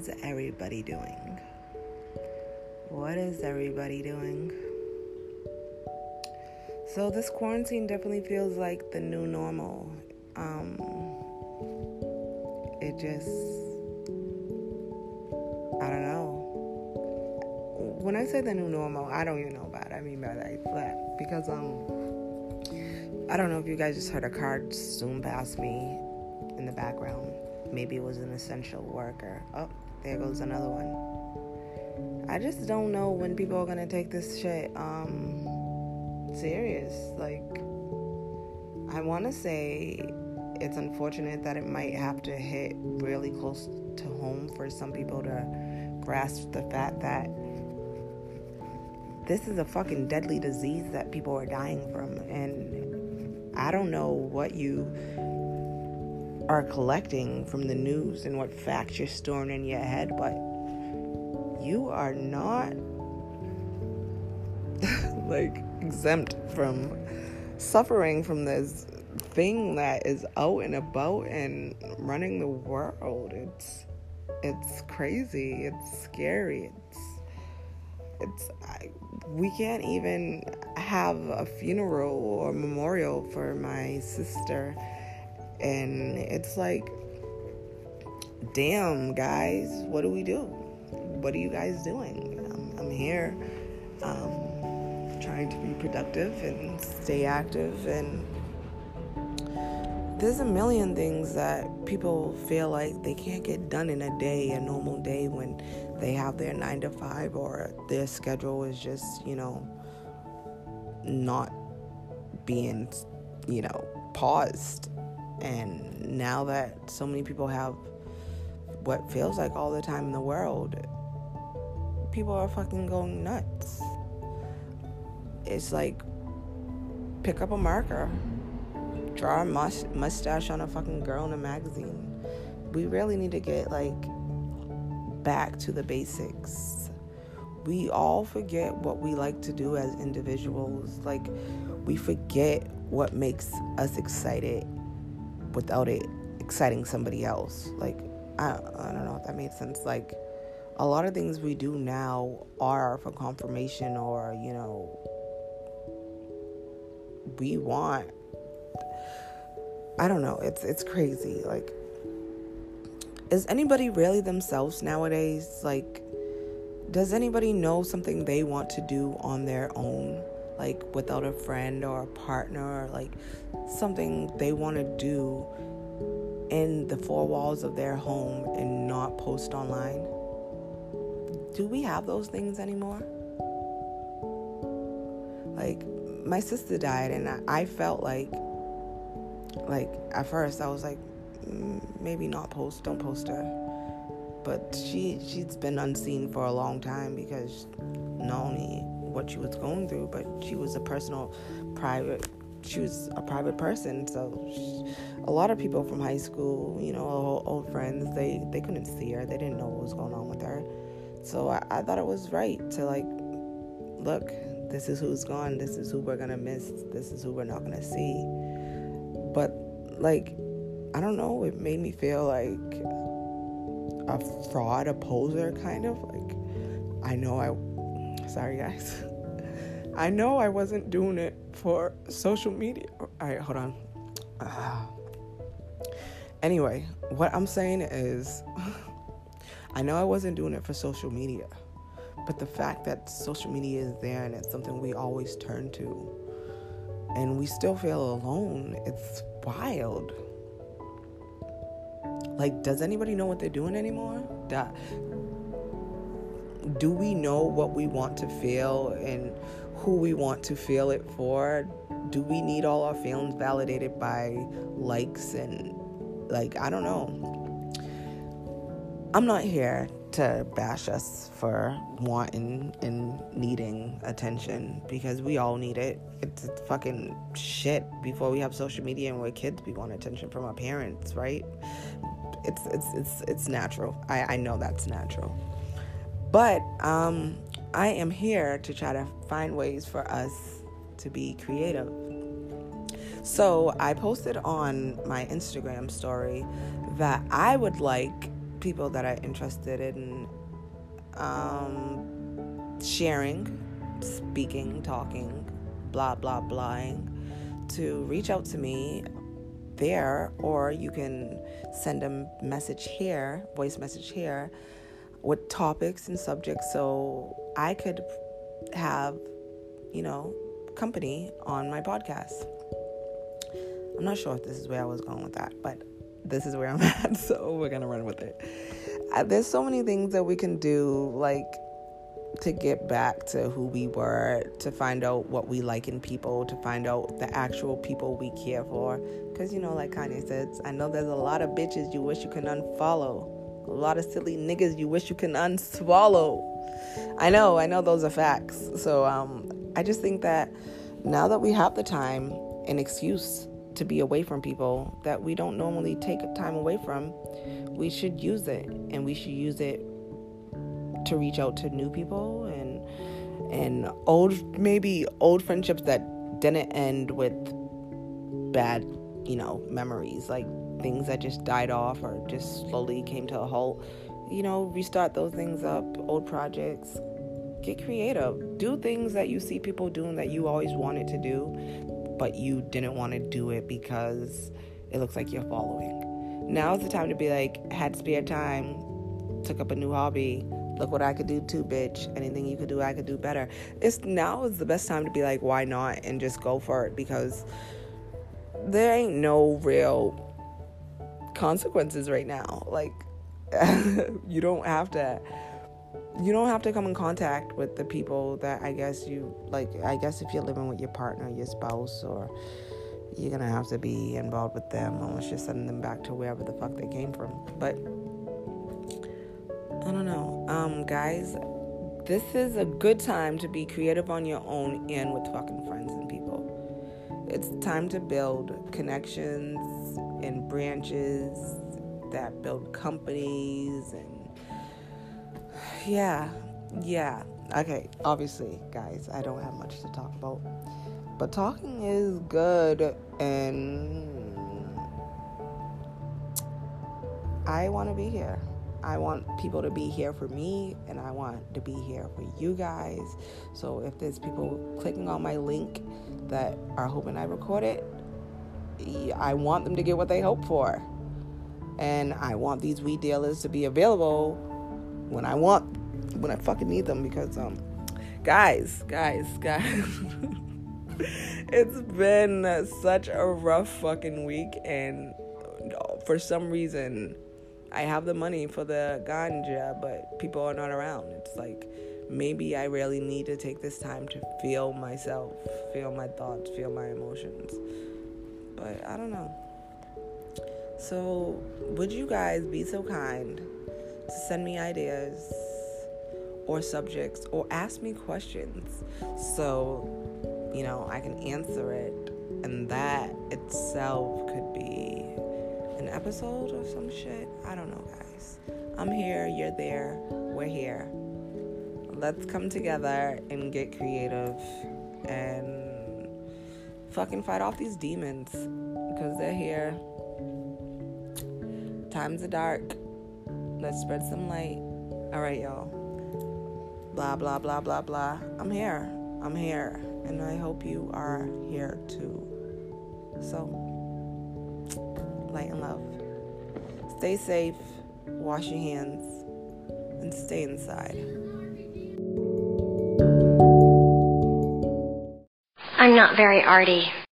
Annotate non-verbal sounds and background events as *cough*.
is everybody doing? What is everybody doing? So, this quarantine definitely feels like the new normal. Um, it just, I don't know. When I say the new normal, I don't even know what I mean by that. Because, um, I don't know if you guys just heard a car zoom past me in the background. Maybe it was an essential worker. Oh, there goes another one. I just don't know when people are gonna take this shit um, serious. Like, I want to say it's unfortunate that it might have to hit really close to home for some people to grasp the fact that this is a fucking deadly disease that people are dying from. And I don't know what you are collecting from the news and what facts you're storing in your head, but you are not *laughs* like exempt from suffering from this thing that is out and about and running the world. It's it's crazy. It's scary. It's it's I, we can't even have a funeral or memorial for my sister and it's like, damn, guys, what do we do? What are you guys doing? I'm, I'm here um, trying to be productive and stay active. And there's a million things that people feel like they can't get done in a day, a normal day, when they have their nine to five or their schedule is just, you know, not being, you know, paused and now that so many people have what feels like all the time in the world, people are fucking going nuts. It's like pick up a marker, draw a mus- mustache on a fucking girl in a magazine. We really need to get like back to the basics. We all forget what we like to do as individuals. Like, we forget what makes us excited without it exciting somebody else. Like, I, I don't know if that made sense. Like, a lot of things we do now are for confirmation or, you know, we want. I don't know. It's it's crazy. Like, is anybody really themselves nowadays? Like, does anybody know something they want to do on their own? Like without a friend or a partner or like something they want to do in the four walls of their home and not post online? Do we have those things anymore? Like my sister died and I, felt like like at first I was like mm, maybe not post, don't post her. But she she's been unseen for a long time because only what she was going through, but she was a personal, private. She was a private person, so she, a lot of people from high school, you know, old, old, friends, they they couldn't see her. They didn't know what was going on with her. So I, I thought it was right to like, look, this is who's gone. This is who we're gonna miss. This is who we're not gonna see. But like, I don't know. It made me feel like a fraud, a poser, kind of like. I know I Sorry, guys. I know I wasn't doing it for social media. All right, hold on. Uh, anyway, what I'm saying is, *laughs* I know I wasn't doing it for social media, but the fact that social media is there and it's something we always turn to, and we still feel alone, it's wild. Like, does anybody know what they're doing anymore? That do we know what we want to feel and who we want to feel it for? Do we need all our feelings validated by likes and like I don't know. I'm not here to bash us for wanting and needing attention because we all need it. It's fucking shit before we have social media and we're kids we want attention from our parents, right? It's it's it's it's natural. I, I know that's natural. But um, I am here to try to find ways for us to be creative. So I posted on my Instagram story that I would like people that are interested in um, sharing, speaking, talking, blah, blah, blahing, to reach out to me there, or you can send a message here, voice message here, with topics and subjects so I could have, you know, company on my podcast. I'm not sure if this is where I was going with that, but this is where I'm *laughs* at, so we're gonna run with it. Uh, there's so many things that we can do, like to get back to who we were, to find out what we like in people, to find out the actual people we care for. Because, you know, like Kanye says, I know there's a lot of bitches you wish you can unfollow, a lot of silly niggas you wish you can unswallow. I know, I know those are facts. So um, I just think that now that we have the time and excuse to be away from people that we don't normally take time away from, we should use it and we should use it to reach out to new people and and old maybe old friendships that didn't end with bad, you know, memories, like things that just died off or just slowly came to a halt. You know, restart those things up, old projects. Get creative. Do things that you see people doing that you always wanted to do but you didn't want to do it because it looks like you're following. Now is the time to be like, had spare time, took up a new hobby. Look what I could do too, bitch. Anything you could do, I could do better. It's now is the best time to be like, why not? And just go for it because there ain't no real consequences right now. Like, *laughs* you don't have to you don't have to come in contact with the people that I guess you like. I guess if you're living with your partner, your spouse, or you're gonna have to be involved with them unless you're sending them back to wherever the fuck they came from. But I don't know, um, guys. This is a good time to be creative on your own and with fucking friends and people. It's time to build connections and branches that build companies and yeah, yeah. Okay, obviously, guys, I don't have much to talk about. But talking is good, and I want to be here. I want people to be here for me, and I want to be here for you guys. So if there's people clicking on my link that are hoping I record it, I want them to get what they hope for. And I want these weed dealers to be available when I want, when I fucking need them. Because, um, guys, guys, *laughs* guys, it's been such a rough fucking week, and for some reason, I have the money for the ganja, but people are not around. It's like maybe I really need to take this time to feel myself, feel my thoughts, feel my emotions. But I don't know. So, would you guys be so kind to send me ideas or subjects or ask me questions so you know I can answer it and that itself could be an episode or some shit. I don't know, guys. I'm here, you're there, we're here. Let's come together and get creative and fucking fight off these demons because they're here. Times are dark. Let's spread some light. All right, y'all. Blah, blah, blah, blah, blah. I'm here. I'm here. And I hope you are here too. So, light and love. Stay safe. Wash your hands. And stay inside. I'm not very arty.